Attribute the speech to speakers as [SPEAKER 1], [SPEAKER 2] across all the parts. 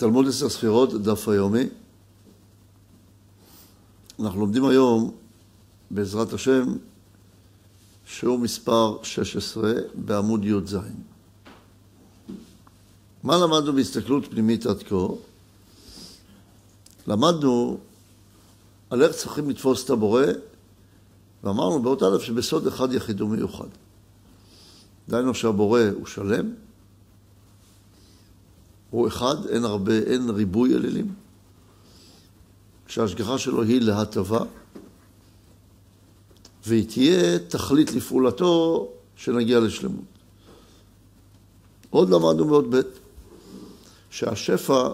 [SPEAKER 1] תלמוד עשר ספירות, דף היומי. אנחנו לומדים היום, בעזרת השם, שיעור מספר 16 בעמוד י"ז. מה למדנו בהסתכלות פנימית עד כה? למדנו על איך צריכים לתפוס את הבורא, ואמרנו באות א' שבסוד אחד יחיד ומיוחד. דהיינו שהבורא הוא שלם, הוא אחד, אין הרבה, אין ריבוי אלילים, שההשגחה שלו היא להטבה, והיא תהיה תכלית לפעולתו שנגיע לשלמות. עוד למדנו בעוד ב' שהשפע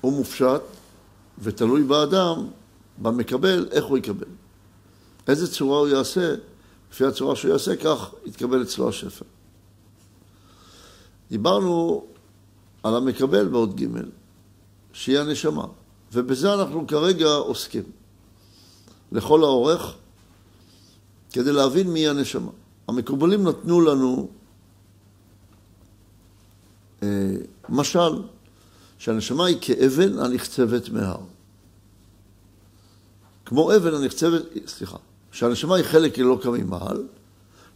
[SPEAKER 1] הוא מופשט ותלוי באדם, במקבל, איך הוא יקבל. איזה צורה הוא יעשה, לפי הצורה שהוא יעשה, כך יתקבל אצלו השפע. דיברנו על המקבל בעוד ג', שהיא הנשמה, ובזה אנחנו כרגע עוסקים. לכל האורך, כדי להבין מי הנשמה. המקובלים נתנו לנו אה, משל, שהנשמה היא כאבן הנחצבת מהר. כמו אבן הנחצבת, סליחה, שהנשמה היא חלק אלוקא ממעל,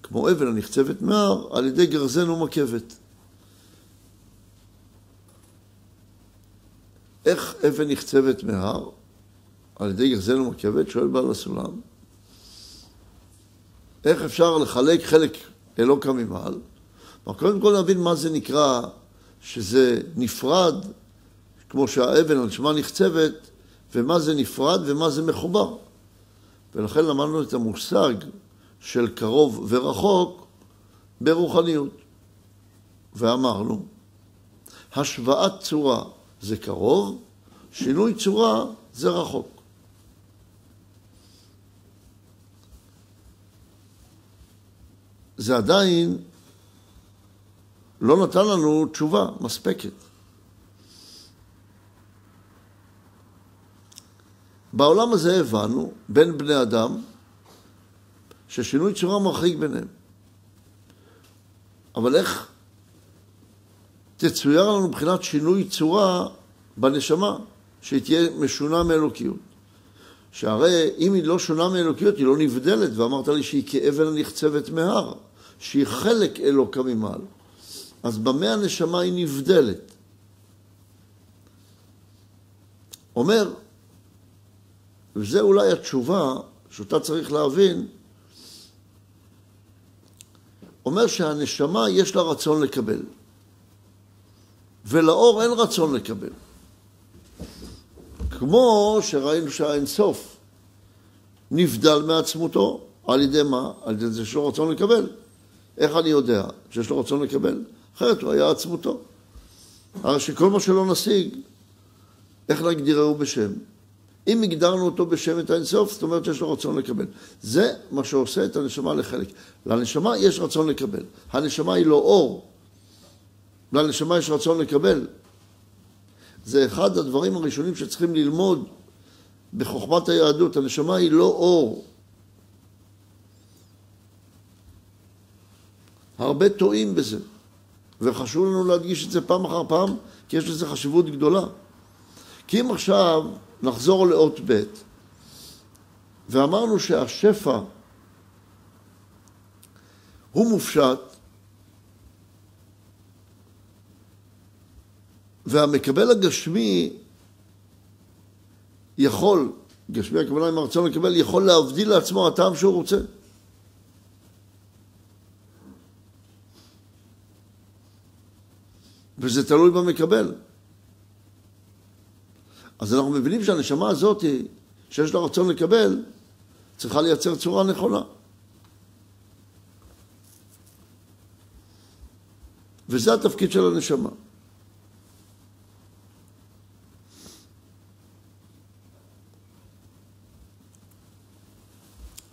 [SPEAKER 1] כמו אבן הנחצבת מהר על ידי גרזן ומקבת. איך אבן נחצבת מהר על ידי גרזן ומקבת? שואל בעל הסולם. איך אפשר לחלק חלק אלוקא ממעל? קודם כל נבין מה זה נקרא שזה נפרד, כמו שהאבן הנשמה נחצבת, ומה זה נפרד ומה זה מחובר. ולכן למדנו את המושג של קרוב ורחוק ברוחניות. ואמרנו, השוואת צורה זה קרוב, שינוי צורה זה רחוק. זה עדיין לא נתן לנו תשובה מספקת. בעולם הזה הבנו, בין בני אדם, ששינוי צורה מרחיק ביניהם. אבל איך תצויר לנו מבחינת שינוי צורה בנשמה, שהיא תהיה משונה מאלוקיות? שהרי אם היא לא שונה מאלוקיות, היא לא נבדלת, ואמרת לי שהיא כאבן הנחצבת מהר, שהיא חלק אלוקה ממעל. אז במה הנשמה היא נבדלת? אומר, וזה אולי התשובה שאותה צריך להבין, אומר שהנשמה יש לה רצון לקבל, ולאור אין רצון לקבל. כמו שראינו שהאינסוף נבדל מעצמותו, על ידי מה? על ידי זה לו רצון לקבל. איך אני יודע שיש לו רצון לקבל? אחרת הוא היה עצמותו. הרי שכל מה שלא נשיג, איך נגדירהו בשם? אם הגדרנו אותו בשם את האינסוף, זאת אומרת שיש לו רצון לקבל. זה מה שעושה את הנשמה לחלק. לנשמה יש רצון לקבל. הנשמה היא לא אור. לנשמה יש רצון לקבל. זה אחד הדברים הראשונים שצריכים ללמוד בחוכמת היהדות. הנשמה היא לא אור. הרבה טועים בזה, וחשוב לנו להדגיש את זה פעם אחר פעם, כי יש לזה חשיבות גדולה. כי אם עכשיו נחזור לאות ב', ואמרנו שהשפע הוא מופשט, והמקבל הגשמי יכול, גשמי הכוונה עם הרצון לקבל, יכול להבדיל לעצמו הטעם שהוא רוצה. וזה תלוי במקבל. אז אנחנו מבינים שהנשמה הזאת, שיש לה רצון לקבל, צריכה לייצר צורה נכונה. וזה התפקיד של הנשמה.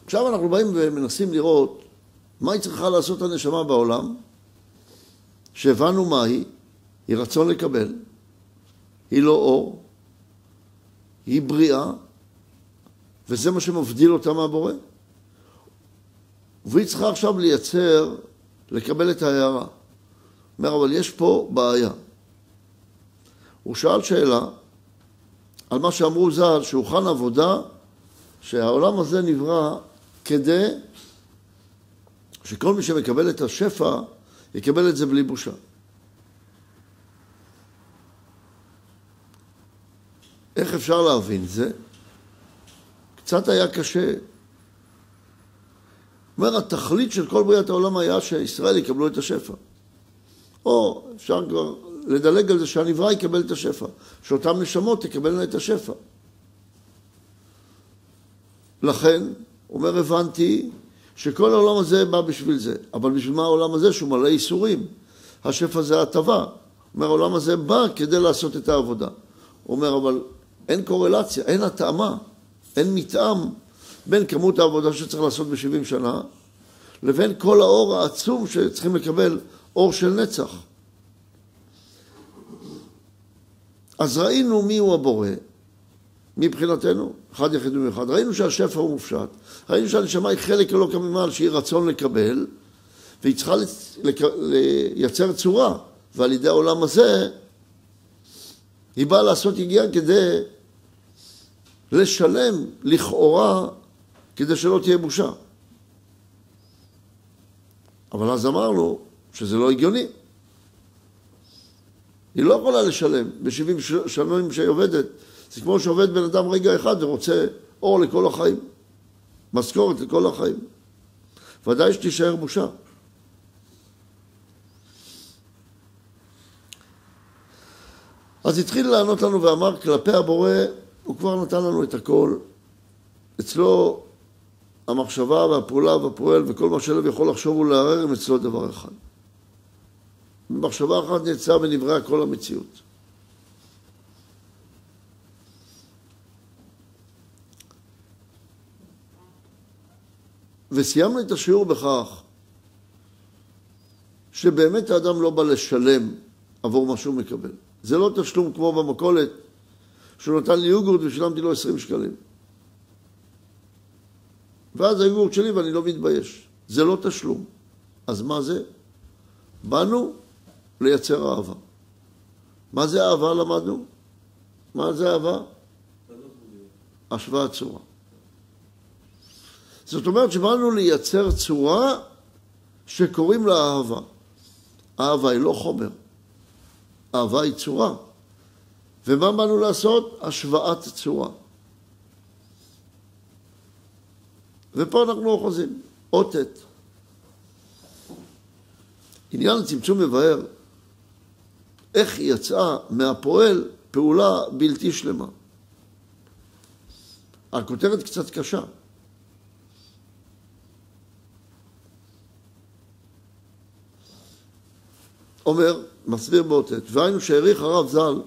[SPEAKER 1] עכשיו אנחנו באים ומנסים לראות מה היא צריכה לעשות הנשמה בעולם, שהבנו מה היא, היא רצון לקבל, היא לא אור, היא בריאה, וזה מה שמבדיל אותה מהבורא. והיא צריכה עכשיו לייצר, לקבל את ההערה. אומר, אבל יש פה בעיה. הוא שאל שאלה על מה שאמרו ז"ל, שהוכן עבודה, שהעולם הזה נברא כדי שכל מי שמקבל את השפע, יקבל את זה בלי בושה. איך אפשר להבין זה? קצת היה קשה. אומר, התכלית של כל בריאת העולם היה שישראל יקבלו את השפע. או אפשר כבר לדלג על זה שהנברא יקבל את השפע, שאותן נשמות תקבלנה את השפע. לכן, אומר, הבנתי שכל העולם הזה בא בשביל זה. אבל בשביל מה העולם הזה שהוא מלא ייסורים? השפע זה הטבה. אומר, העולם הזה בא כדי לעשות את העבודה. הוא אומר, אבל אין קורלציה, אין התאמה, אין מתאם בין כמות העבודה שצריך לעשות ב-70 שנה לבין כל האור העצום שצריכים לקבל אור של נצח. אז ראינו מי הוא הבורא, מבחינתנו, אחד יחיד ומיוחד. ראינו שהשפע הוא מופשט, ראינו שהנשמה היא חלק אלוקא ממעל, שהיא רצון לקבל, והיא צריכה. לייצר צורה, ועל ידי העולם הזה היא באה לעשות יגיעה כדי לשלם לכאורה, כדי שלא תהיה בושה. אבל אז אמרנו שזה לא הגיוני. היא לא יכולה לשלם ב-70 שנים שהיא עובדת. זה כמו שעובד בן אדם רגע אחד ורוצה אור לכל החיים, משכורת לכל החיים. ודאי שתישאר בושה. אז התחיל לענות לנו ואמר, כלפי הבורא, הוא כבר נתן לנו את הכל. אצלו המחשבה והפעולה והפועל וכל מה שלב יכול לחשוב ולערער הם אצלו דבר אחד. במחשבה אחת נעצר ונבראה כל המציאות. וסיימנו את השיעור בכך שבאמת האדם לא בא לשלם עבור מה שהוא מקבל. זה לא תשלום כמו במכולת, שהוא נתן לי יוגורט ושילמתי לו 20 שקלים. ואז היוגורט שלי ואני לא מתבייש. זה לא תשלום. אז מה זה? באנו לייצר אהבה. מה זה אהבה למדנו? מה זה אהבה? השוואת צורה. זאת אומרת שבאנו לייצר צורה שקוראים לה אהבה. אהבה היא לא חומר, אהבה היא צורה. ומה באנו לעשות? השוואת צורה. ופה אנחנו אוחזים, אות עת. עניין הצמצום מבאר איך יצאה מהפועל פעולה בלתי שלמה. הכותרת קצת קשה. אומר, מסביר באותת, והיינו שהעריך הרב ז"ל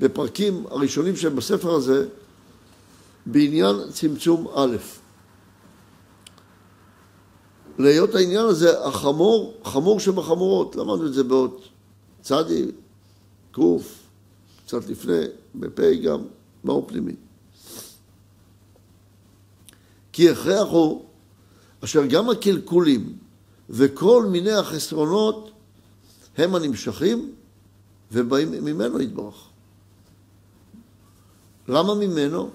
[SPEAKER 1] בפרקים הראשונים שהם בספר הזה בעניין צמצום א'. להיות העניין הזה החמור, חמור שבחמורות, למדנו את זה באות צדי, קוף, קצת לפני, בפ' גם, מאור פנימי. כי הכרח הוא אשר גם הקלקולים וכל מיני החסרונות הם הנמשכים ובאים ממנו יתברך. למה ממנו?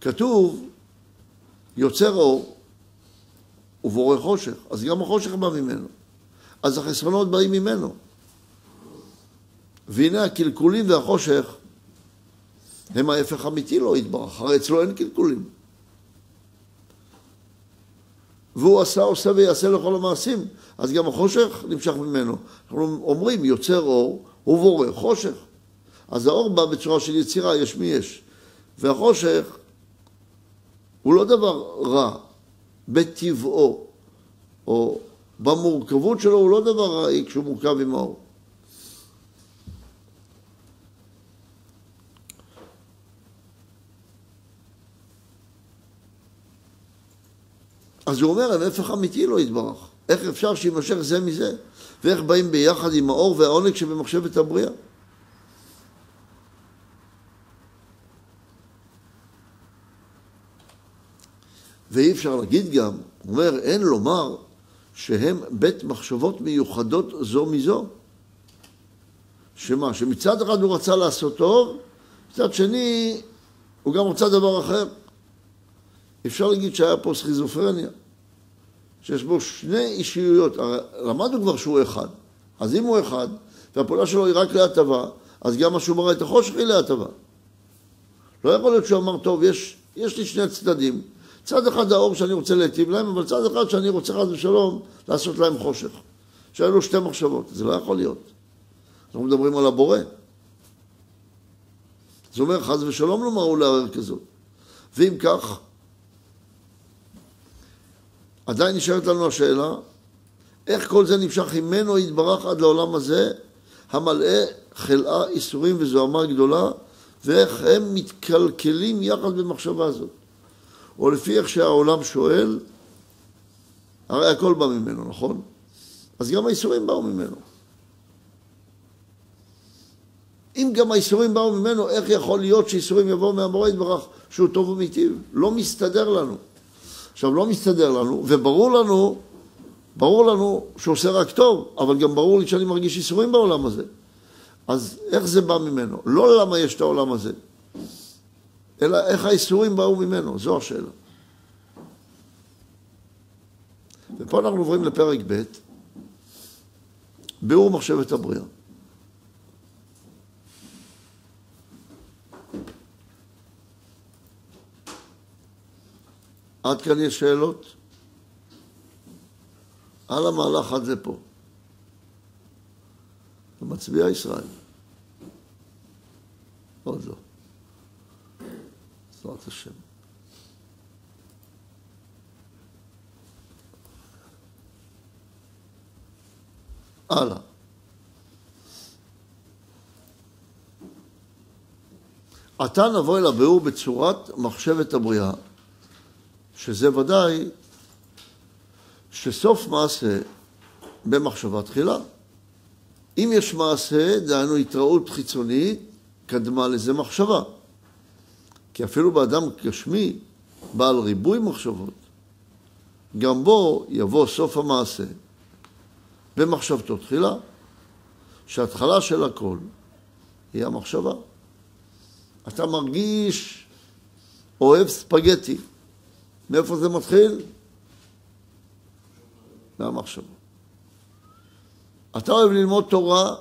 [SPEAKER 1] כתוב יוצר אור ובורא חושך, אז גם החושך בא ממנו. אז החסרונות באים ממנו. והנה הקלקולים והחושך הם ההפך אמיתי לו יתברך, הרי אצלו אין קלקולים. והוא עשה, עושה ויעשה לכל המעשים, אז גם החושך נמשך ממנו. אנחנו אומרים, יוצר אור, הוא בורא חושך. אז האור בא בצורה של יצירה, יש מי יש. והחושך הוא לא דבר רע בטבעו, או במורכבות שלו הוא לא דבר רעי כשהוא מורכב עם האור. אז הוא אומר, ההפך אמיתי לא יתברך. איך אפשר שיימשך זה מזה? ואיך באים ביחד עם האור והעונג שבמחשבת הבריאה? ואי אפשר להגיד גם, הוא אומר, אין לומר שהם בית מחשבות מיוחדות זו מזו. שמה? שמצד אחד הוא רצה לעשות טוב, מצד שני הוא גם רצה דבר אחר. אפשר להגיד שהיה פה סכיזופרניה, שיש בו שני אישיויות. למדנו כבר שהוא אחד, אז אם הוא אחד, והפעולה שלו היא רק להטבה, אז גם מה שהוא מראה את החושך היא להטבה. לא יכול להיות שהוא אמר, טוב, יש, יש לי שני צדדים. צד אחד האור שאני רוצה להיטיב להם, אבל צד אחד שאני רוצה חס ושלום לעשות להם חושך. שהיו לו שתי מחשבות, זה לא יכול להיות. אנחנו מדברים על הבורא. זה אומר, חס ושלום לא מראו לערער כזאת. ואם כך, עדיין נשארת לנו השאלה, איך כל זה נמשך ממנו יתברך עד לעולם הזה, המלאה חלאה, איסורים וזוהמה גדולה, ואיך הם מתקלקלים יחד במחשבה הזאת. או לפי איך שהעולם שואל, הרי הכל בא ממנו, נכון? אז גם האיסורים באו ממנו. אם גם האיסורים באו ממנו, איך יכול להיות שאיסורים יבואו מהמורה יתברך שהוא טוב ומיטיב? לא מסתדר לנו. עכשיו, לא מסתדר לנו, וברור לנו, ברור לנו שהוא עושה רק טוב, אבל גם ברור לי שאני מרגיש איסורים בעולם הזה. אז איך זה בא ממנו? לא למה יש את העולם הזה, אלא איך האיסורים באו ממנו, זו השאלה. ופה אנחנו עוברים לפרק ב', ביאור מחשבת הבריאה. עד כאן יש שאלות? על המהלך עד זה פה. מצביע ישראל. עוד לא. בעזרת השם. הלאה. עתה נבוא אל הביאור בצורת מחשבת הבריאה, שזה ודאי שסוף מעשה במחשבה תחילה. אם יש מעשה, דהיינו התראות חיצונית, קדמה לזה מחשבה. כי אפילו באדם גשמי, בעל ריבוי מחשבות, גם בו יבוא סוף המעשה במחשבתו תחילה, שההתחלה של הכל היא המחשבה. אתה מרגיש אוהב ספגטי. מאיפה זה מתחיל? מהמחשבה. אתה אוהב ללמוד תורה,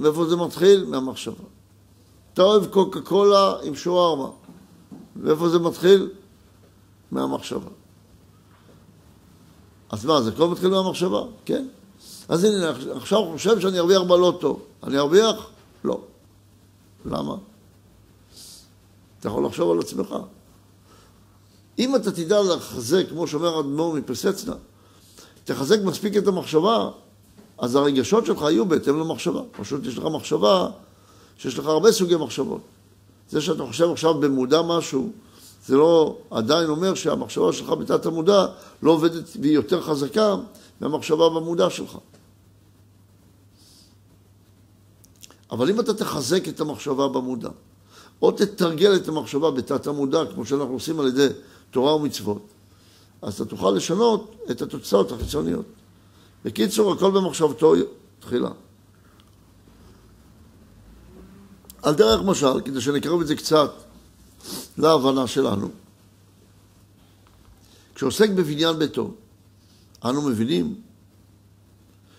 [SPEAKER 1] מאיפה זה מתחיל? מהמחשבה. אתה אוהב קוקה קולה עם שוארמה, מאיפה זה מתחיל? מהמחשבה. אז מה, זה הכל מתחיל מהמחשבה? כן. אז הנה, עכשיו הוא חושב שאני ארוויח בלוטו. אני ארוויח? לא. למה? אתה יכול לחשוב על עצמך. אם אתה תדע לחזק, כמו שאומר אדמו"ר מפסצנה, תחזק מספיק את המחשבה, אז הרגשות שלך יהיו בהתאם למחשבה. פשוט יש לך מחשבה שיש לך הרבה סוגי מחשבות. זה שאתה חושב עכשיו במודע משהו, זה לא עדיין אומר שהמחשבה שלך בתת המודע לא עובדת והיא יותר חזקה מהמחשבה במודע שלך. אבל אם אתה תחזק את המחשבה במודע, או תתרגל את המחשבה בתת המודע, כמו שאנחנו עושים על ידי תורה ומצוות, אז אתה תוכל לשנות את התוצאות החיצוניות. בקיצור, הכל במחשבתו תחילה. על דרך משל, כדי שנקרב את זה קצת להבנה שלנו, כשעוסק בבניין ביתו, אנו מבינים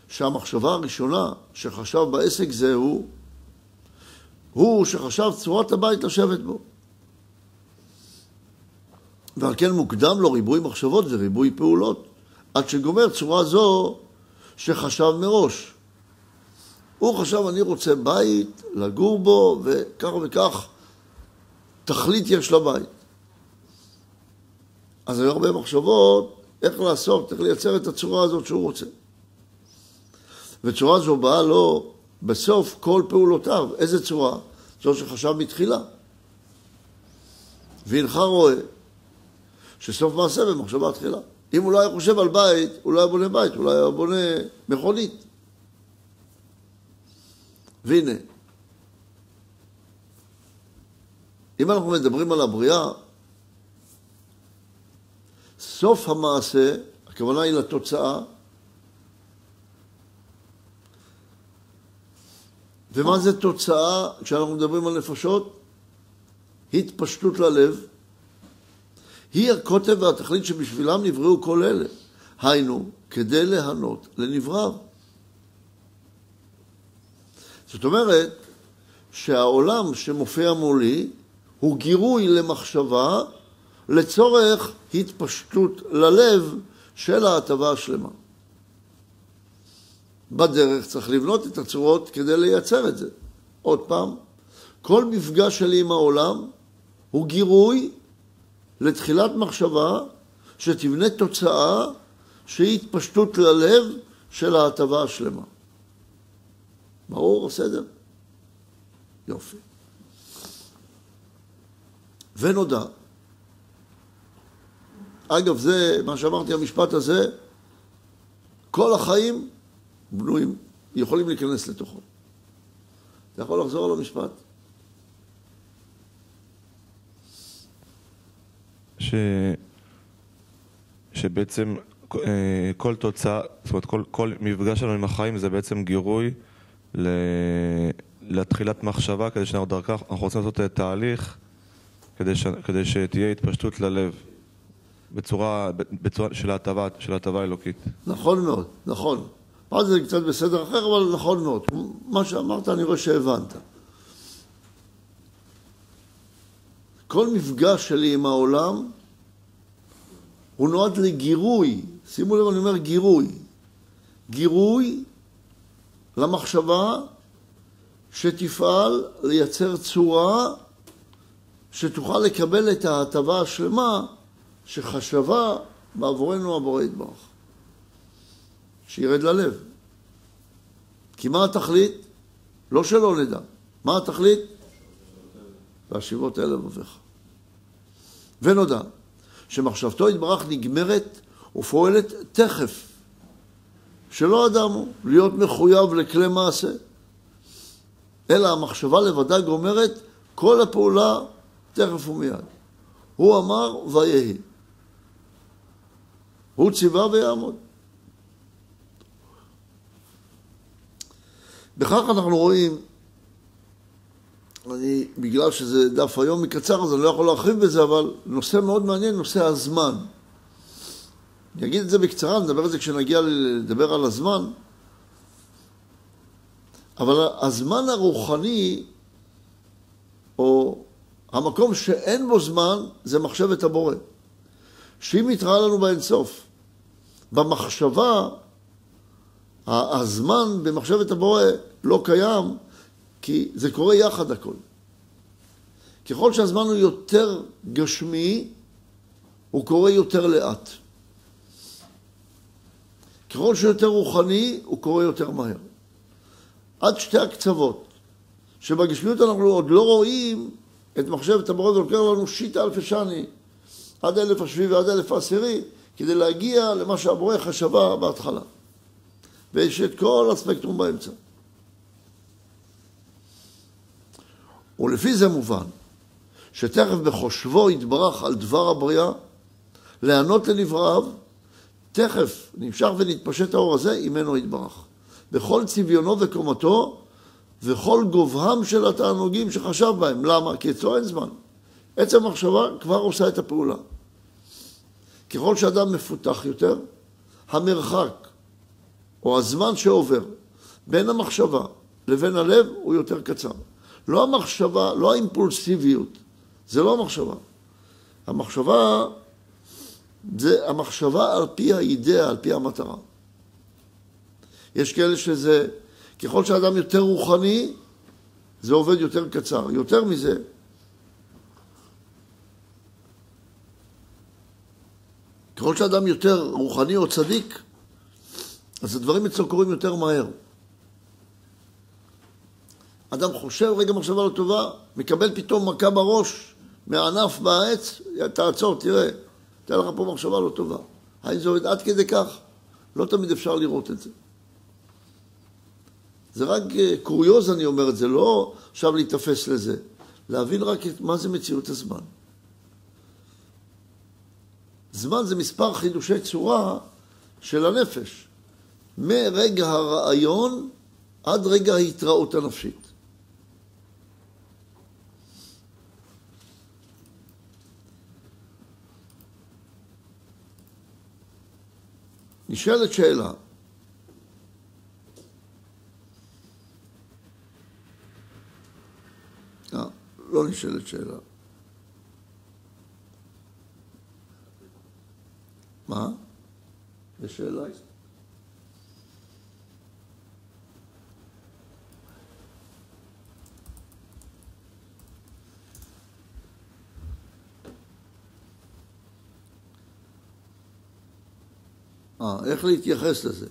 [SPEAKER 1] שהמחשבה הראשונה שחשב בעסק זה הוא, הוא שחשב צורת הבית לשבת בו. ועל כן מוקדם לו ריבוי מחשבות וריבוי פעולות, עד שגומר צורה זו שחשב מראש. הוא חשב, אני רוצה בית, לגור בו, וכך וכך תכלית יש לבית. אז היו הרבה מחשבות איך לעשות, איך לייצר את הצורה הזאת שהוא רוצה. וצורה זו באה לו בסוף כל פעולותיו. איזה צורה? זו שחשב מתחילה. והנך רואה שסוף מעשה במחשבה תחילה. אם הוא לא היה חושב על בית, הוא לא היה בונה בית, הוא לא היה בונה מכונית. והנה, אם אנחנו מדברים על הבריאה, סוף המעשה, הכוונה היא לתוצאה, ומה זה תוצאה כשאנחנו מדברים על נפשות? התפשטות ללב. היא הקוטב והתכלית שבשבילם נבראו כל אלה. היינו, כדי ליהנות לנבראיו. זאת אומרת שהעולם שמופיע מולי הוא גירוי למחשבה לצורך התפשטות ללב של ההטבה השלמה. בדרך צריך לבנות את הצורות כדי לייצר את זה. עוד פעם, כל מפגש שלי עם העולם הוא גירוי לתחילת מחשבה שתבנה תוצאה שהיא התפשטות ללב של ההטבה השלמה. ברור? בסדר? יופי. ונודע. אגב, זה, מה שאמרתי, המשפט הזה, כל החיים בנויים, יכולים להיכנס לתוכו. אתה יכול לחזור על המשפט?
[SPEAKER 2] ש... שבעצם אה, כל תוצאה, זאת אומרת כל, כל מפגש שלנו עם החיים זה בעצם גירוי ל... לתחילת מחשבה כדי שאנחנו דרכה, אנחנו רוצים לעשות תהליך כדי, ש... כדי שתהיה התפשטות ללב בצורה, בצורה של ההטבה, האלוקית.
[SPEAKER 1] נכון מאוד, נכון. מה זה קצת בסדר אחר, אבל נכון מאוד. מה שאמרת אני רואה שהבנת. כל מפגש שלי עם העולם הוא נועד לגירוי, שימו לב, אני אומר גירוי. גירוי למחשבה שתפעל לייצר צורה שתוכל לקבל את ההטבה השלמה שחשבה בעבורנו הבורא יתברך. שירד ללב. כי מה התכלית? לא שלא נדע. מה התכלית? והשיבות אל לבביך. ונודע שמחשבתו יתברך נגמרת ופועלת תכף, שלא אדם הוא להיות מחויב לכלי מעשה, אלא המחשבה לבדה גומרת כל הפעולה תכף ומיד. הוא אמר ויהי. הוא ציווה ויעמוד. בכך אנחנו רואים, אני, בגלל שזה דף היום מקצר אז אני לא יכול להרחיב בזה, אבל נושא מאוד מעניין, נושא הזמן. אני אגיד את זה בקצרה, נדבר על זה כשנגיע לדבר על הזמן. אבל הזמן הרוחני, או המקום שאין בו זמן, זה מחשבת הבורא. שהיא מתראה לנו באינסוף. במחשבה הזמן במחשבת הבורא לא קיים, כי זה קורה יחד הכל. ככל שהזמן הוא יותר גשמי, הוא קורה יותר לאט. ככל שיותר רוחני, הוא קורה יותר מהר. עד שתי הקצוות, שבגשמיות אנחנו עוד לא רואים את מחשבת הבורא, זה לוקח לנו שיטה אלפי שני, עד אלף השביעי ועד אלף העשירי, כדי להגיע למה שהבורא חשבה בהתחלה. ויש את כל הספקטרום באמצע. ולפי זה מובן שתכף בחושבו יתברך על דבר הבריאה, לענות לנבראיו, תכף נמשך ונתפשט האור הזה, עמנו יתברך. בכל צביונו וקומתו וכל גובהם של התענוגים שחשב בהם. למה? כי אצלו אין זמן. עצם המחשבה כבר עושה את הפעולה. ככל שאדם מפותח יותר, המרחק או הזמן שעובר בין המחשבה לבין הלב הוא יותר קצר. לא המחשבה, לא האימפולסיביות, זה לא המחשבה. המחשבה זה המחשבה על פי האידאה, על פי המטרה. יש כאלה שזה, ככל שאדם יותר רוחני, זה עובד יותר קצר. יותר מזה, ככל שאדם יותר רוחני או צדיק, אז הדברים אצלו קורים יותר מהר. אדם חושב רגע מחשבה לא טובה, מקבל פתאום מכה בראש מהענף בעץ, תעצור, תראה, תן לך פה מחשבה לא טובה. האם זה עובד עד כדי כך? לא תמיד אפשר לראות את זה. זה רק אה, קוריוז, אני אומר את זה, לא עכשיו להיתפס לזה. להבין רק את מה זה מציאות הזמן. זמן זה מספר חידושי צורה של הנפש. מרגע הרעיון עד רגע ההתראות הנפשית. נשאלת שאלה. אה, לא נשאלת שאלה. מה? יש שאלה? אה, איך להתייחס לזה?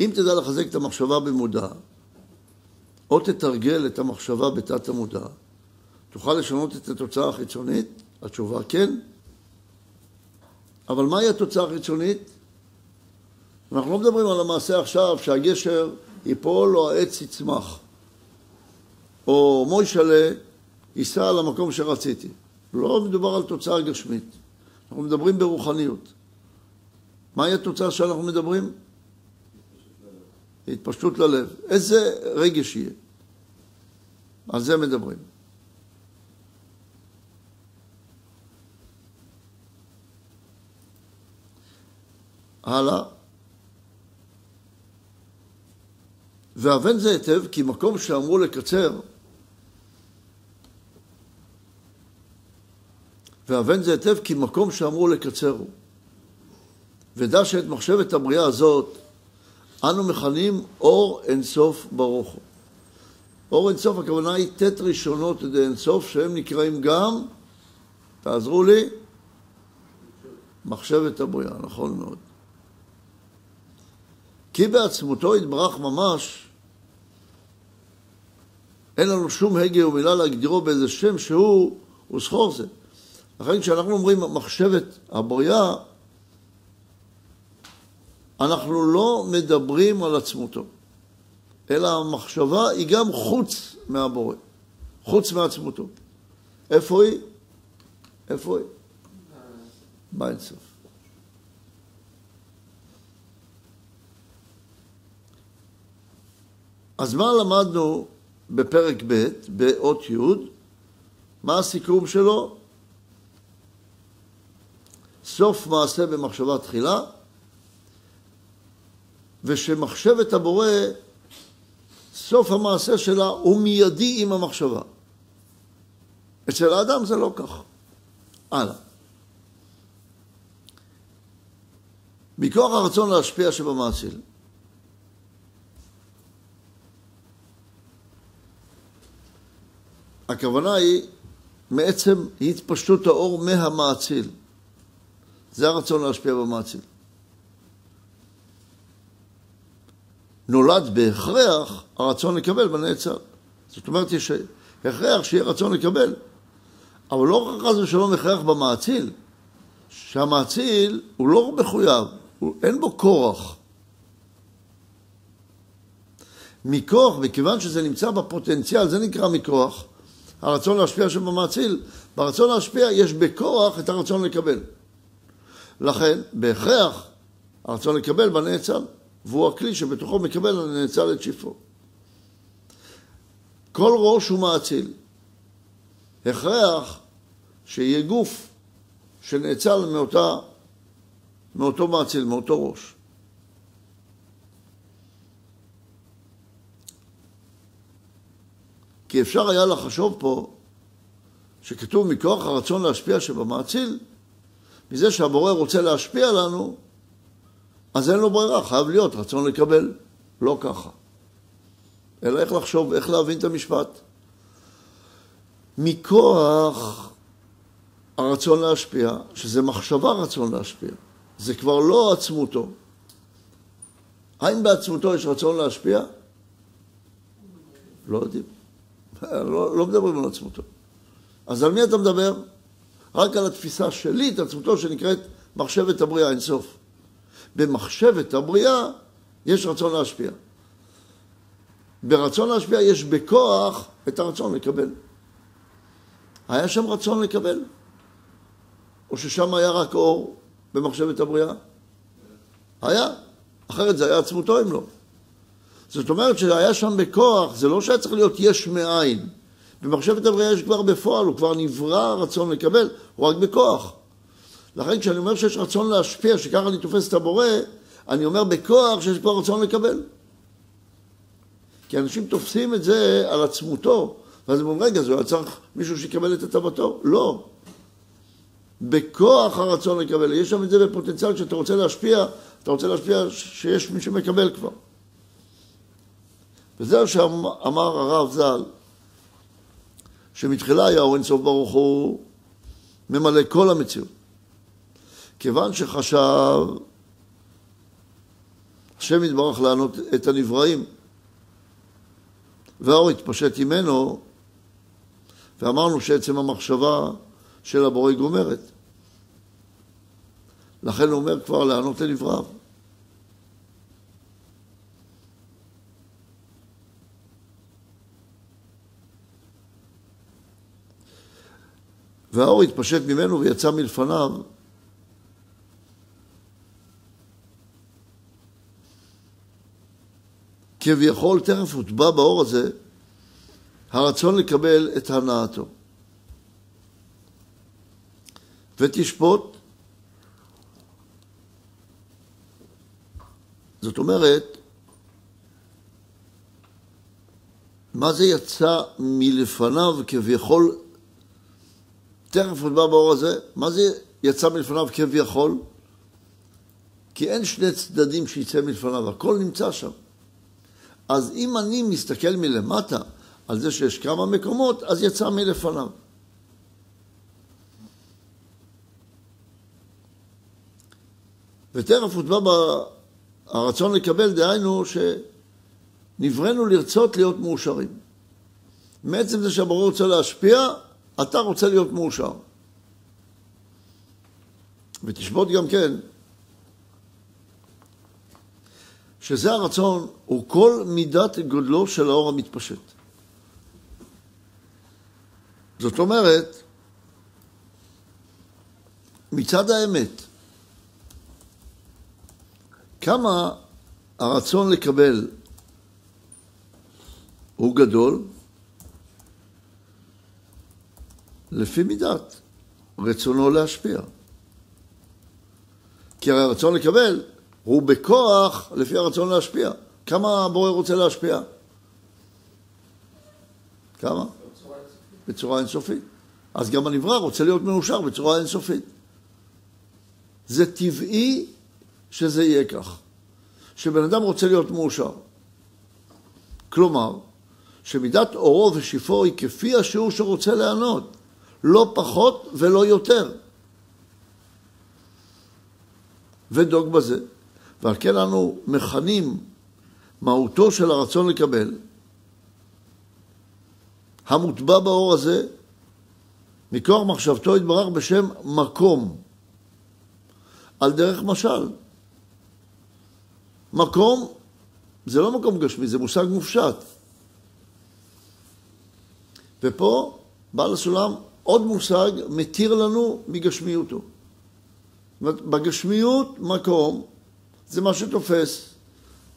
[SPEAKER 1] אם תדע לחזק את המחשבה במודע, או תתרגל את המחשבה בתת המודע, תוכל לשנות את התוצאה החיצונית? התשובה כן. אבל מהי התוצאה החיצונית? אנחנו לא מדברים על המעשה עכשיו שהגשר ייפול או העץ יצמח, או מוישלה ייסע למקום שרציתי. לא מדובר על תוצאה גשמית, אנחנו מדברים ברוחניות. מהי התוצאה שאנחנו מדברים? התפשטות ללב. איזה רגש יהיה? על זה מדברים. הלאה. והבן זה היטב, כי מקום שאמרו לקצר, והבן זה היטב, כי מקום שאמרו לקצר הוא. ודע שאת מחשבת הבריאה הזאת אנו מכנים אור אינסוף ברוך הוא. אור אינסוף הכוונה היא ט' ראשונות עד אינסוף שהם נקראים גם, תעזרו לי, מחשבת הבריאה, נכון מאוד. כי בעצמותו יתברך ממש, אין לנו שום הגה ומילה להגדירו באיזה שם שהוא, הוא סחור זה. לכן כשאנחנו אומרים מחשבת הבריאה, אנחנו לא מדברים על עצמותו, אלא המחשבה היא גם חוץ מהבורא, חוץ מעצמותו. איפה היא? איפה היא? באינסוף. אז מה למדנו בפרק ב', באות י', מה הסיכום שלו? סוף מעשה במחשבה תחילה, ושמחשבת הבורא, סוף המעשה שלה הוא מיידי עם המחשבה. אצל האדם זה לא כך. הלאה. מכוח הרצון להשפיע שבמעשיל. הכוונה היא מעצם התפשטות האור מהמעציל. זה הרצון להשפיע במעציל. נולד בהכרח הרצון לקבל בנעצר. זאת אומרת, יש הכרח שיהיה רצון לקבל, אבל לא רק חס ושלום הכרח במעציל, שהמעציל הוא לא מחויב, הוא, אין בו כורח. מכוח, מכיוון שזה נמצא בפוטנציאל, זה נקרא מכוח, הרצון להשפיע שבמעציל, ברצון להשפיע יש בכוח את הרצון לקבל. לכן, בהכרח, הרצון לקבל בנעצר. והוא הכלי שבתוכו מקבל הנאצל את שפרו. כל ראש הוא מאציל. הכרח שיהיה גוף שנאצל מאותה, מאותו מאציל, מאותו ראש. כי אפשר היה לחשוב פה שכתוב מכוח הרצון להשפיע שבמאציל, מזה שהבורא רוצה להשפיע לנו, אז אין לו ברירה, חייב להיות רצון לקבל. לא ככה. אלא איך לחשוב, איך להבין את המשפט. מכוח הרצון להשפיע, שזה מחשבה רצון להשפיע, זה כבר לא עצמותו. האם בעצמותו יש רצון להשפיע? לא יודעים. לא, לא מדברים על עצמותו. אז על מי אתה מדבר? רק על התפיסה שלי, את עצמותו שנקראת מחשבת הבריאה אינסוף. במחשבת הבריאה יש רצון להשפיע. ברצון להשפיע יש בכוח את הרצון לקבל. היה שם רצון לקבל? או ששם היה רק אור במחשבת הבריאה? היה. אחרת זה היה עצמותו אם לא. זאת אומרת שהיה שם בכוח, זה לא שהיה צריך להיות יש מאין. במחשבת הבריאה יש כבר בפועל, הוא כבר נברא רצון לקבל, הוא רק בכוח. לכן כשאני אומר שיש רצון להשפיע, שככה אני תופס את הבורא, אני אומר בכוח שיש פה רצון לקבל. כי אנשים תופסים את זה על עצמותו, ואז הם אומרים, רגע, זה היה צריך מישהו שיקבל את הטבתו? לא. בכוח הרצון לקבל. יש שם את זה בפוטנציאל, כשאתה רוצה להשפיע, אתה רוצה להשפיע שיש מי שמקבל כבר. וזהו שאמר הרב ז"ל, שמתחילה היה אור אינסוף ברוך הוא ממלא כל המציאות. כיוון שחשב השם יתברך לענות את הנבראים, והאור התפשט ממנו, ואמרנו שעצם המחשבה של הבורא גומרת. לכן הוא אומר כבר לענות לנבראיו. והאור התפשט ממנו ויצא מלפניו כביכול תכף הוטבע באור הזה הרצון לקבל את הנאתו. ותשפוט, זאת אומרת, מה זה יצא מלפניו כביכול, תכף הוטבע באור הזה, מה זה יצא מלפניו כביכול? כי אין שני צדדים שיצא מלפניו, הכל נמצא שם. אז אם אני מסתכל מלמטה על זה שיש כמה מקומות, אז יצא מלפניו. ותכף הוטבע הרצון לקבל, דהיינו שנבראנו לרצות להיות מאושרים. מעצם זה שהברור רוצה להשפיע, אתה רוצה להיות מאושר. ותשבות גם כן שזה הרצון, הוא כל מידת גודלו של האור המתפשט. זאת אומרת, מצד האמת, כמה הרצון לקבל הוא גדול, לפי מידת רצונו להשפיע. כי הרי הרצון לקבל הוא בכוח לפי הרצון להשפיע. כמה הבורא רוצה להשפיע? כמה? בצורה אינסופית. אז גם הנברא רוצה להיות מאושר בצורה אינסופית. זה טבעי שזה יהיה כך, שבן אדם רוצה להיות מאושר. כלומר, שמידת אורו ושיפו היא כפי השיעור שרוצה לענות, לא פחות ולא יותר. ודוג בזה. ועל כן אנו מכנים מהותו של הרצון לקבל, המוטבע באור הזה, מכוח מחשבתו יתברך בשם מקום, על דרך משל. מקום זה לא מקום גשמי, זה מושג מופשט. ופה בעל הסולם עוד מושג מתיר לנו מגשמיותו. בגשמיות מקום זה מה שתופס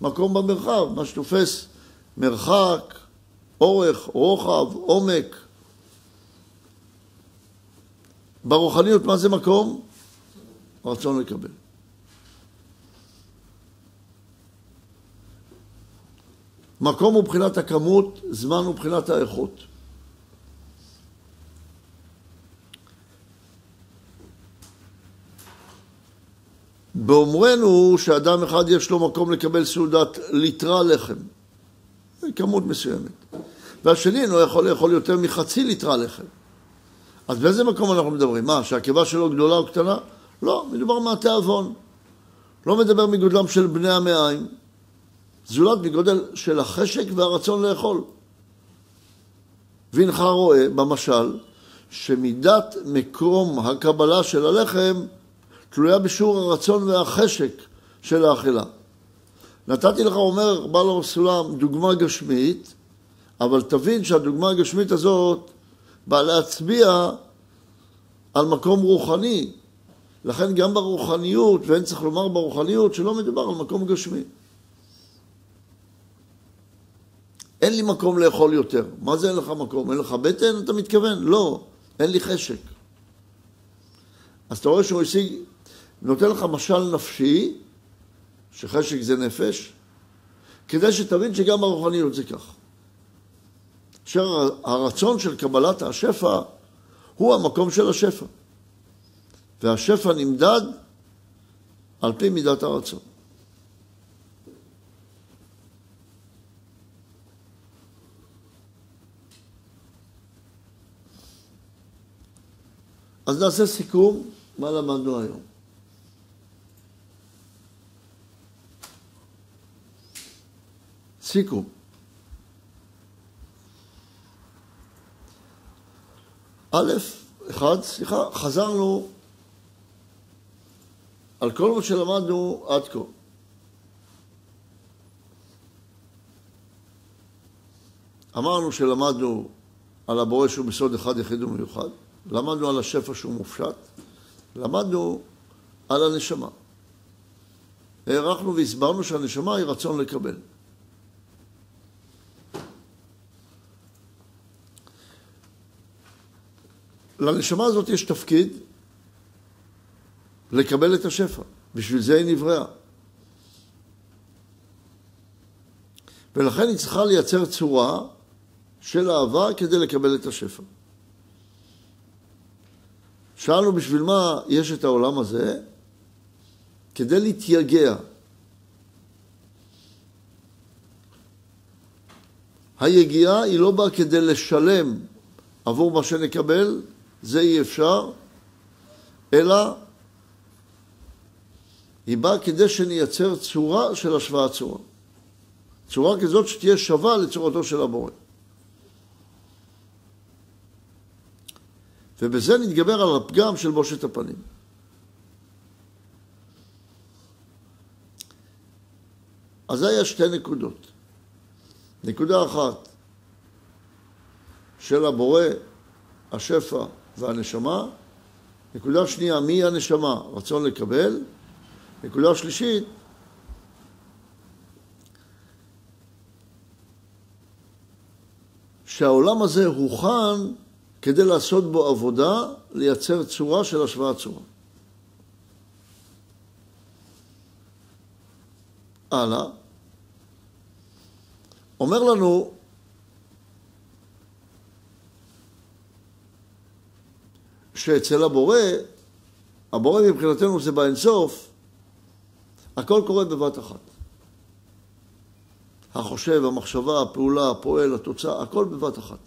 [SPEAKER 1] מקום במרחב, מה שתופס מרחק, אורך, רוחב, עומק. ברוחניות מה זה מקום? רצון לקבל. מקום הוא מבחינת הכמות, זמן הוא מבחינת האיכות. באומרנו שאדם אחד יש לו מקום לקבל סעודת ליטרה לחם, כמות מסוימת, והשני אינו יכול לאכול יותר מחצי ליטרה לחם. אז באיזה מקום אנחנו מדברים? מה, שהקיבה שלו גדולה או קטנה? לא, מדובר מהתיאבון. לא מדבר מגודלם של בני המעיים, זולת מגודל של החשק והרצון לאכול. והנך רואה, במשל, שמידת מקום הקבלה של הלחם תלויה בשיעור הרצון והחשק של האכילה. נתתי לך, אומר בעל הסולם, דוגמה גשמית, אבל תבין שהדוגמה הגשמית הזאת באה להצביע על מקום רוחני. לכן גם ברוחניות, ואין צריך לומר ברוחניות, שלא מדובר על מקום גשמי. אין לי מקום לאכול יותר. מה זה אין לך מקום? אין לך בטן, אתה מתכוון? לא, אין לי חשק. אז אתה רואה שהוא השיג נותן לך משל נפשי, שחשק זה נפש, כדי שתבין שגם הרוחניות זה כך. אשר הרצון של קבלת השפע הוא המקום של השפע. והשפע נמדד על פי מידת הרצון. אז נעשה סיכום מה למדנו היום. סיכום. א', אחד, סליחה, חזרנו על כל מה שלמדנו עד כה. אמרנו שלמדנו על הבורא שהוא בסוד אחד יחיד ומיוחד, למדנו על השפע שהוא מופשט, למדנו על הנשמה. הערכנו והסברנו שהנשמה היא רצון לקבל. לנשמה הזאת יש תפקיד לקבל את השפע. בשביל זה היא נבראה. ולכן היא צריכה לייצר צורה של אהבה כדי לקבל את השפע. שאלנו בשביל מה יש את העולם הזה? כדי להתייגע. היגיעה היא לא באה כדי לשלם עבור מה שנקבל, זה אי אפשר, אלא היא באה כדי שנייצר צורה של השוואת צורה. צורה כזאת שתהיה שווה לצורתו של הבורא. ובזה נתגבר על הפגם של בושת הפנים. אז זה היה שתי נקודות. נקודה אחת של הבורא, השפע והנשמה. נקודה שנייה, מי הנשמה? רצון לקבל. נקודה שלישית, שהעולם הזה הוכן כדי לעשות בו עבודה, לייצר צורה של השוואת צורה. הלאה. אומר לנו שאצל הבורא, הבורא מבחינתנו זה באינסוף, הכל קורה בבת אחת. החושב, המחשבה, הפעולה, הפועל, התוצאה, הכל בבת אחת.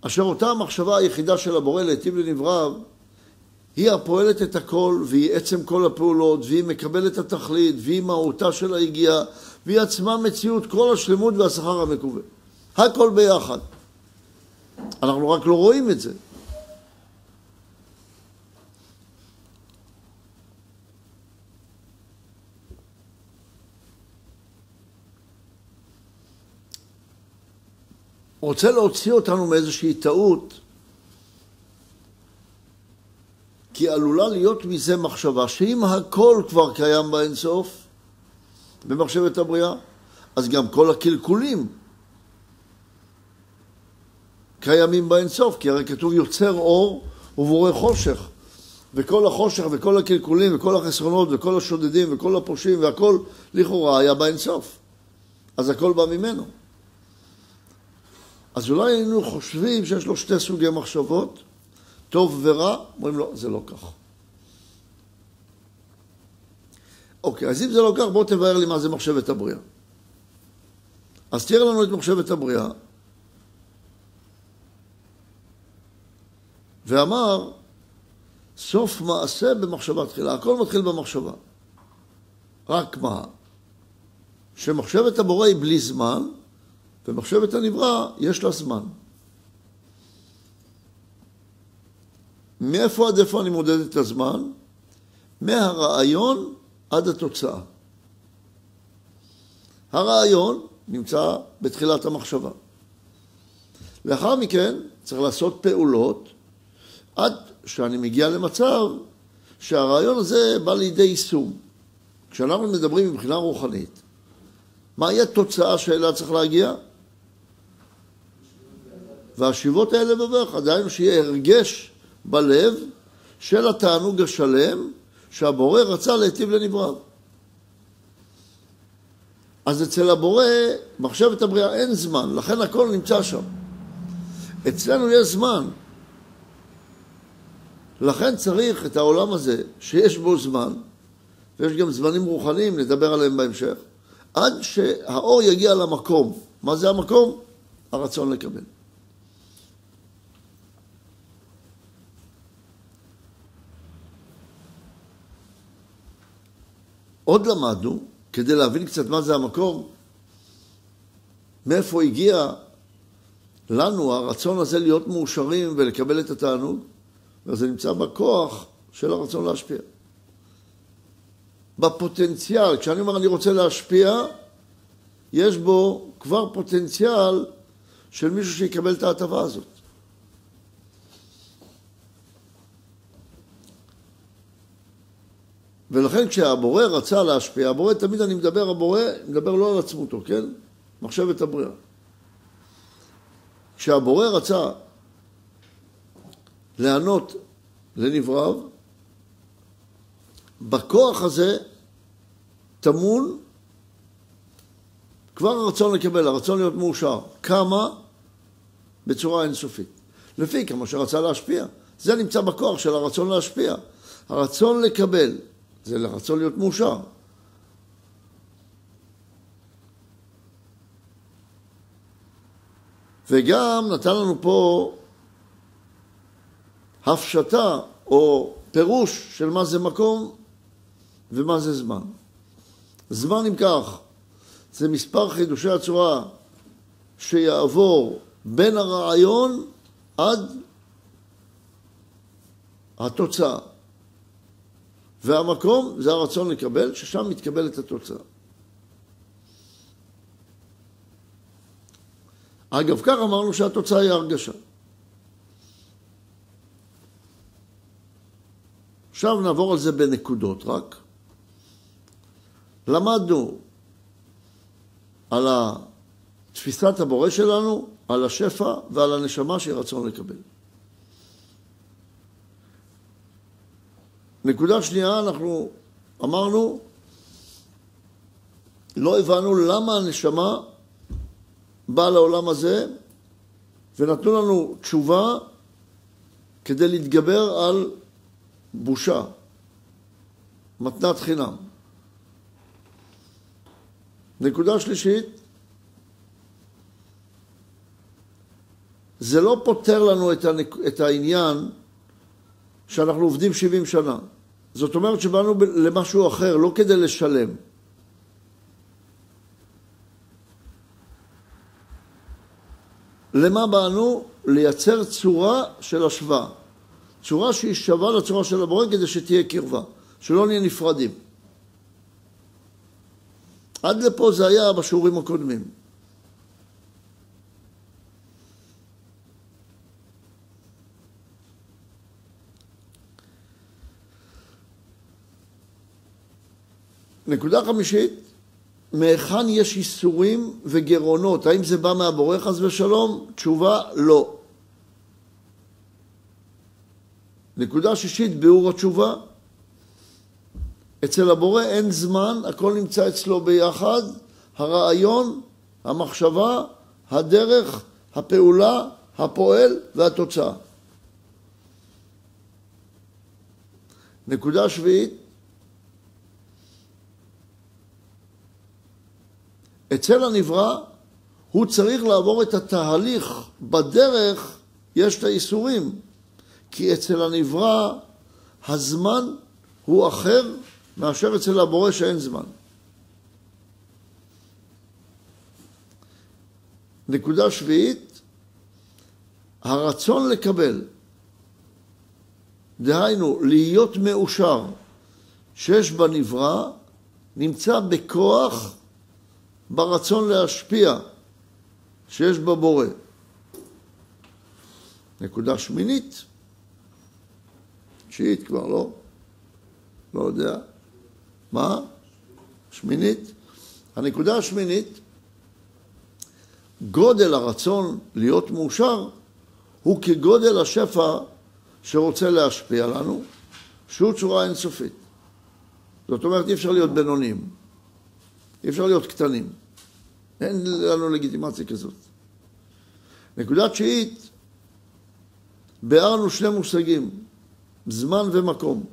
[SPEAKER 1] אשר אותה המחשבה היחידה של הבורא להיטיב לנבריו, היא הפועלת את הכל, והיא עצם כל הפעולות, והיא מקבלת התכלית, והיא מהותה של היגיעה, והיא עצמה מציאות כל השלמות והשכר המקווה. הכל ביחד. אנחנו רק לא רואים את זה. רוצה להוציא אותנו מאיזושהי טעות, כי עלולה להיות מזה מחשבה שאם הכל כבר קיים באינסוף, במחשבת הבריאה, אז גם כל הקלקולים קיימים באינסוף, כי הרי כתוב יוצר אור ובורא חושך. וכל החושך וכל הקלקולים וכל החסרונות וכל השודדים וכל הפושעים והכל לכאורה היה באינסוף. אז הכל בא ממנו. אז אולי היינו חושבים שיש לו שתי סוגי מחשבות, טוב ורע, אומרים לו, זה לא כך. אוקיי, אז אם זה לא כך, בוא תבהר לי מה זה מחשבת הבריאה. אז תראה לנו את מחשבת הבריאה. ואמר, סוף מעשה במחשבה תחילה. הכל מתחיל במחשבה. רק מה? שמחשבת הבורא היא בלי זמן, ומחשבת הנברא יש לה זמן. מאיפה עד איפה אני מודד את הזמן? מהרעיון עד התוצאה. הרעיון נמצא בתחילת המחשבה. לאחר מכן צריך לעשות פעולות עד שאני מגיע למצב שהרעיון הזה בא לידי יישום. כשאנחנו מדברים מבחינה רוחנית, מהי התוצאה שאליה צריך להגיע? והשיבות האלה בברך, דהיינו שיהיה הרגש בלב של התענוג השלם שהבורא רצה להיטיב לנבריו. אז אצל הבורא, מחשבת הבריאה, אין זמן, לכן הכל נמצא שם. אצלנו יש זמן. לכן צריך את העולם הזה, שיש בו זמן, ויש גם זמנים רוחניים, נדבר עליהם בהמשך, עד שהאור יגיע למקום. מה זה המקום? הרצון לקבל. עוד למדנו, כדי להבין קצת מה זה המקום, מאיפה הגיע לנו הרצון הזה להיות מאושרים ולקבל את התענוג, וזה נמצא בכוח של הרצון להשפיע. בפוטנציאל, כשאני אומר אני רוצה להשפיע, יש בו כבר פוטנציאל של מישהו שיקבל את ההטבה הזאת. ולכן כשהבורא רצה להשפיע, הבורא, תמיד אני מדבר, הבורא, מדבר לא על עצמותו, כן? מחשבת הבריאה. כשהבורא רצה לענות לנבריו, בכוח הזה טמון כבר הרצון לקבל, הרצון להיות מאושר. כמה? בצורה אינסופית. לפי כמה שרצה להשפיע. זה נמצא בכוח של הרצון להשפיע. הרצון לקבל זה לרצון להיות מאושר. וגם נתן לנו פה הפשטה או פירוש של מה זה מקום ומה זה זמן. זמן אם כך, זה מספר חידושי הצורה שיעבור בין הרעיון עד התוצאה. והמקום זה הרצון לקבל, ששם מתקבלת התוצאה. אגב, כך אמרנו שהתוצאה היא הרגשה. עכשיו נעבור על זה בנקודות רק. למדנו על תפיסת הבורא שלנו, על השפע ועל הנשמה שהיא רצון לקבל. נקודה שנייה, אנחנו אמרנו, לא הבנו למה הנשמה באה לעולם הזה, ונתנו לנו תשובה כדי להתגבר על בושה, מתנת חינם. נקודה שלישית, זה לא פותר לנו את, הנק... את העניין שאנחנו עובדים 70 שנה. זאת אומרת שבאנו למשהו אחר, לא כדי לשלם. למה באנו? לייצר צורה של השוואה. צורה שהיא שווה לצורה של הבורא כדי שתהיה קרבה, שלא נהיה נפרדים. עד לפה זה היה בשיעורים הקודמים. נקודה חמישית, מהיכן יש איסורים וגירעונות? האם זה בא מהבורא חס ושלום? תשובה, לא. נקודה שישית, ביאור התשובה. אצל הבורא אין זמן, הכל נמצא אצלו ביחד, הרעיון, המחשבה, הדרך, הפעולה, הפועל והתוצאה. נקודה שביעית, אצל הנברא הוא צריך לעבור את התהליך, בדרך יש את האיסורים, כי אצל הנברא הזמן הוא אחר מאשר אצל הבורא שאין זמן. נקודה שביעית, הרצון לקבל, דהיינו להיות מאושר שיש בנברא, נמצא בכוח ברצון להשפיע שיש בבורא. נקודה שמינית, תשיעית כבר לא, לא יודע. מה? שמינית. הנקודה השמינית, גודל הרצון להיות מאושר הוא כגודל השפע שרוצה להשפיע לנו, שהוא צורה אינסופית. זאת אומרת, אי אפשר להיות בינוניים, אי אפשר להיות קטנים. אין לנו לגיטימציה כזאת. נקודה תשיעית, ביארנו שני מושגים, זמן ומקום.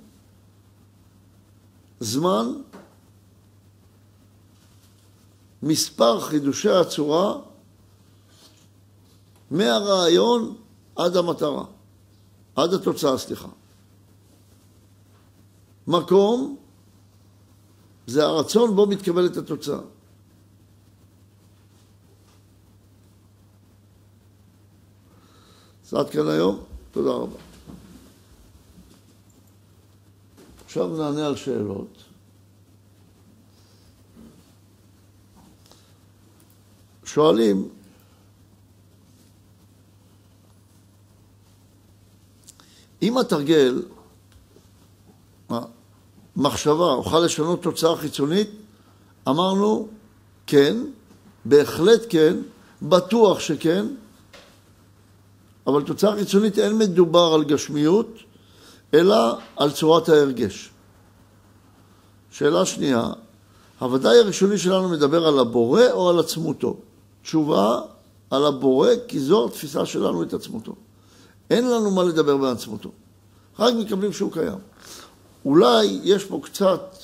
[SPEAKER 1] זמן, מספר חידושי הצורה מהרעיון עד המטרה, עד התוצאה, סליחה. מקום זה הרצון בו מתקבלת התוצאה. אז עד כאן היום, תודה רבה. עכשיו נענה על שאלות. שואלים, אם התרגל, מחשבה, אוכל לשנות תוצאה חיצונית, אמרנו כן, בהחלט כן, בטוח שכן, אבל תוצאה חיצונית אין מדובר על גשמיות, אלא על צורת ההרגש. שאלה שנייה, הוודאי הראשוני שלנו מדבר על הבורא או על עצמותו? תשובה, על הבורא, כי זו התפיסה שלנו את עצמותו. אין לנו מה לדבר בעצמותו, רק מקבלים שהוא קיים. אולי יש פה קצת,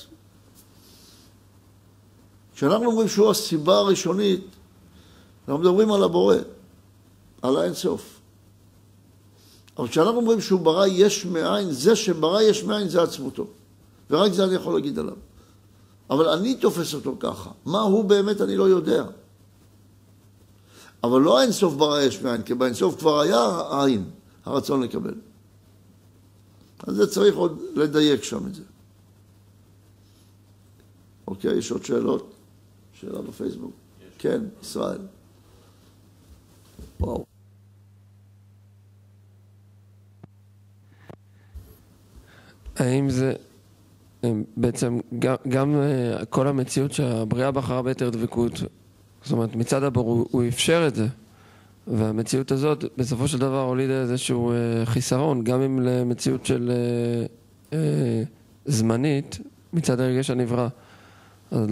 [SPEAKER 1] כשאנחנו אומרים שהוא הסיבה הראשונית, אנחנו מדברים על הבורא, על האינסוף. אבל כשאנחנו אומרים שהוא ברא יש מאין, זה שברא יש מאין זה עצמותו. ורק זה אני יכול להגיד עליו. אבל אני תופס אותו ככה. מה הוא באמת אני לא יודע. אבל לא האינסוף ברא יש מאין, כי באינסוף כבר היה העין, הרצון לקבל. אז זה צריך עוד לדייק שם את זה. אוקיי, יש עוד שאלות? שאלה בפייסבוק? כן, ישראל. וואו.
[SPEAKER 3] האם זה בעצם גם, גם אה, כל המציאות שהבריאה בחרה ביתר דבקות, זאת אומרת מצד הבור הוא, הוא אפשר את זה והמציאות הזאת בסופו של דבר הולידה איזשהו אה, חיסרון גם אם למציאות של אה, אה, זמנית מצד הרגש הנברא אז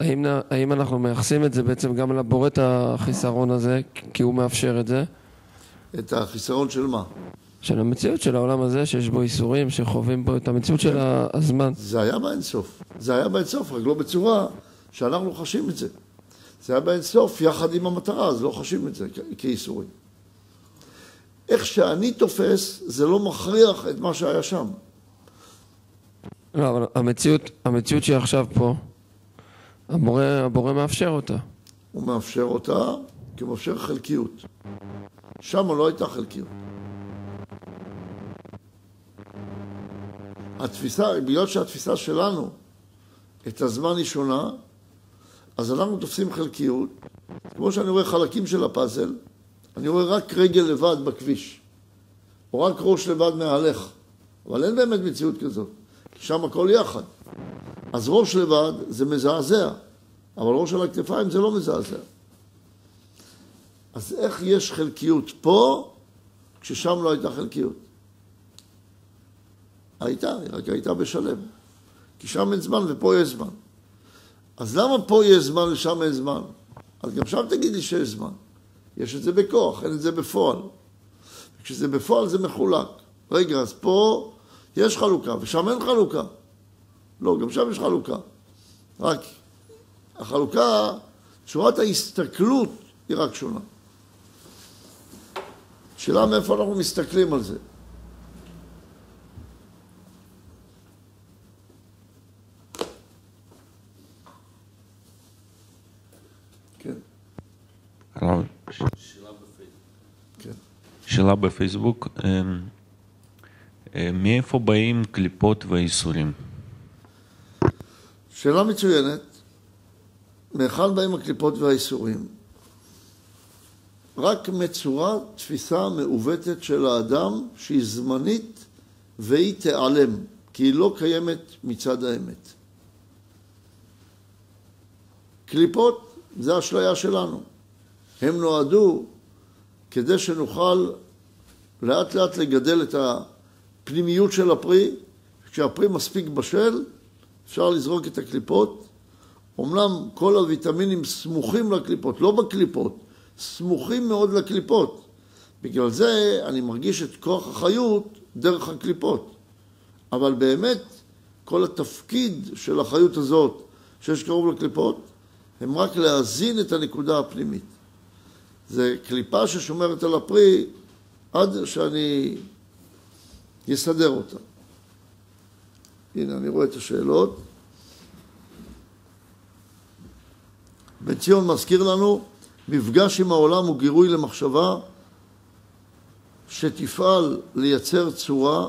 [SPEAKER 3] האם, האם אנחנו מייחסים את זה בעצם גם לבורא את החיסרון הזה כי הוא מאפשר את זה?
[SPEAKER 1] את החיסרון של מה?
[SPEAKER 3] של המציאות של העולם הזה, שיש בו איסורים, שחווים פה את המציאות של הזמן.
[SPEAKER 1] זה היה באינסוף. זה היה באינסוף, רק לא בצורה שאנחנו חשים את זה. זה היה באינסוף יחד עם המטרה, אז לא חשים את זה כאיסורים. איך שאני תופס, זה לא מכריח את מה שהיה שם.
[SPEAKER 3] לא, אבל המציאות, המציאות שהיא עכשיו פה, הבורא, הבורא מאפשר אותה.
[SPEAKER 1] הוא מאפשר אותה כי הוא מאפשר חלקיות. שם לא הייתה חלקיות. התפיסה, בגלל שהתפיסה שלנו את הזמן היא שונה, אז אנחנו תופסים חלקיות. כמו שאני רואה חלקים של הפאזל, אני רואה רק רגל לבד בכביש, או רק ראש לבד מהלך, אבל אין באמת מציאות כזאת, כי שם הכל יחד. אז ראש לבד זה מזעזע, אבל ראש על הכתפיים זה לא מזעזע. אז איך יש חלקיות פה, כששם לא הייתה חלקיות? הייתה, היא רק הייתה בשלם. כי שם אין זמן ופה יש זמן. אז למה פה יש זמן ושם אין זמן? אז גם שם תגיד לי שיש זמן. יש את זה בכוח, אין את זה בפועל. כשזה בפועל זה מחולק. רגע, אז פה יש חלוקה ושם אין חלוקה. לא, גם שם יש חלוקה. רק החלוקה, צורת ההסתכלות היא רק שונה. שאלה מאיפה אנחנו מסתכלים על זה.
[SPEAKER 4] הרב. שאלה בפייסבוק. אמ, אמ, מאיפה באים קליפות והייסורים?
[SPEAKER 1] שאלה מצוינת. מהיכן באים הקליפות והייסורים? רק מצורת תפיסה מעוותת של האדם שהיא זמנית והיא תיעלם, כי היא לא קיימת מצד האמת. קליפות זה אשליה שלנו. הם נועדו כדי שנוכל לאט לאט לגדל את הפנימיות של הפרי, כשהפרי מספיק בשל, אפשר לזרוק את הקליפות. אומנם כל הוויטמינים סמוכים לקליפות, לא בקליפות, סמוכים מאוד לקליפות. בגלל זה אני מרגיש את כוח החיות דרך הקליפות. אבל באמת, כל התפקיד של החיות הזאת, שיש קרוב לקליפות, הם רק להזין את הנקודה הפנימית. זה קליפה ששומרת על הפרי עד שאני אסדר אותה. הנה, אני רואה את השאלות. בן ציון מזכיר לנו, מפגש עם העולם הוא גירוי למחשבה שתפעל לייצר צורה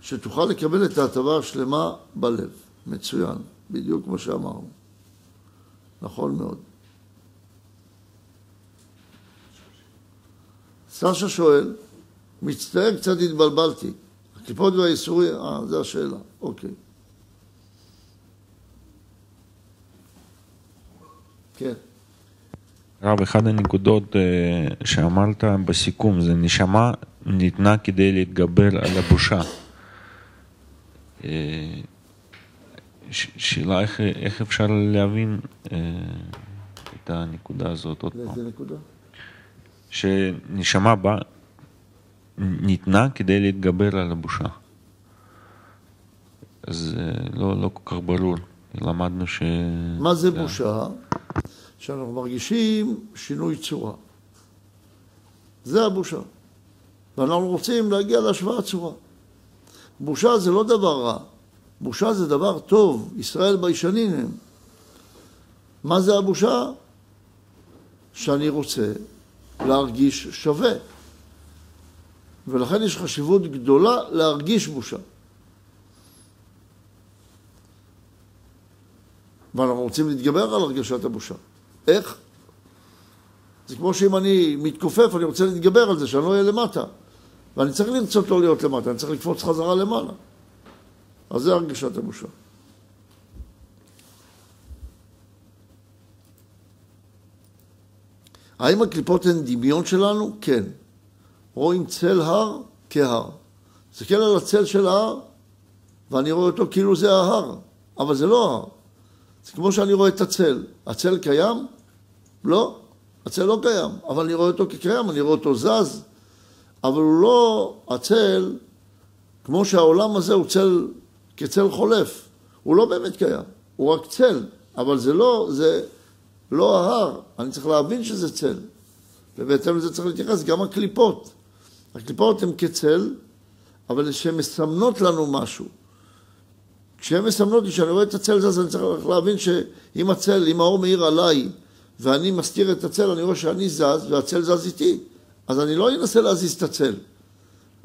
[SPEAKER 1] שתוכל לקבל את ההטבה השלמה בלב. מצוין, בדיוק כמו שאמרנו. נכון מאוד. סשה שואל, מצטער, קצת התבלבלתי. הקליפות והאיסורים, אה, זו השאלה, אוקיי. כן.
[SPEAKER 4] רב, אחת הנקודות אה, שאמרת בסיכום זה נשמה ניתנה כדי להתגבר על הבושה. אה, שאלה איך, איך אפשר להבין אה, את הנקודה הזאת עוד פעם.
[SPEAKER 1] לאיזה נקודה?
[SPEAKER 4] שנשמה באה, ניתנה כדי להתגבר על הבושה. אז לא, לא כל כך ברור. למדנו ש...
[SPEAKER 1] מה זה בושה? שאנחנו מרגישים שינוי צורה. זה הבושה. ואנחנו רוצים להגיע להשוואת צורה. בושה זה לא דבר רע, בושה זה דבר טוב, ישראל ביישנים הם. מה זה הבושה? שאני רוצה להרגיש שווה. ולכן יש חשיבות גדולה להרגיש בושה. ואנחנו רוצים להתגבר על הרגשת הבושה. איך? זה כמו שאם אני מתכופף, אני רוצה להתגבר על זה, שאני לא אהיה למטה. ואני צריך לרצות לא להיות למטה, אני צריך לקפוץ חזרה למעלה. אז זה הרגשת הבושה. האם הקליפות הן דמיון שלנו? כן. רואים צל הר כהר. תסתכל על הצל של ההר, ואני רואה אותו כאילו זה ההר, אבל זה לא ההר. זה כמו שאני רואה את הצל. הצל קיים? לא. הצל לא קיים, אבל אני רואה אותו כקיים, אני רואה אותו זז, אבל הוא לא הצל, כמו שהעולם הזה הוא צל כצל חולף. הוא לא באמת קיים, הוא רק צל, אבל זה לא, זה לא ההר, אני צריך להבין שזה צל. ובהתאם לזה צריך להתייחס גם הקליפות. הקליפות הן כצל, אבל שהן מסמנות לנו משהו. כשהן מסמנות לי שאני רואה את הצל הזה, אז אני צריך להבין שאם הצל, אם האור מאיר עליי ואני מסתיר את הצל, אני רואה שאני זז והצל זז איתי. אז אני לא אנסה להזיז את הצל.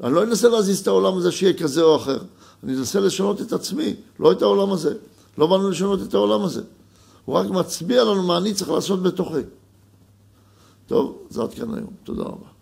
[SPEAKER 1] אני לא אנסה להזיז את העולם הזה שיהיה כזה או אחר. אני אנסה לשנות את עצמי, לא את העולם הזה. לא באנו לשנות את העולם הזה. הוא רק מצביע לנו מה אני צריך לעשות בתוכי. טוב, זה עד כאן היום. תודה רבה.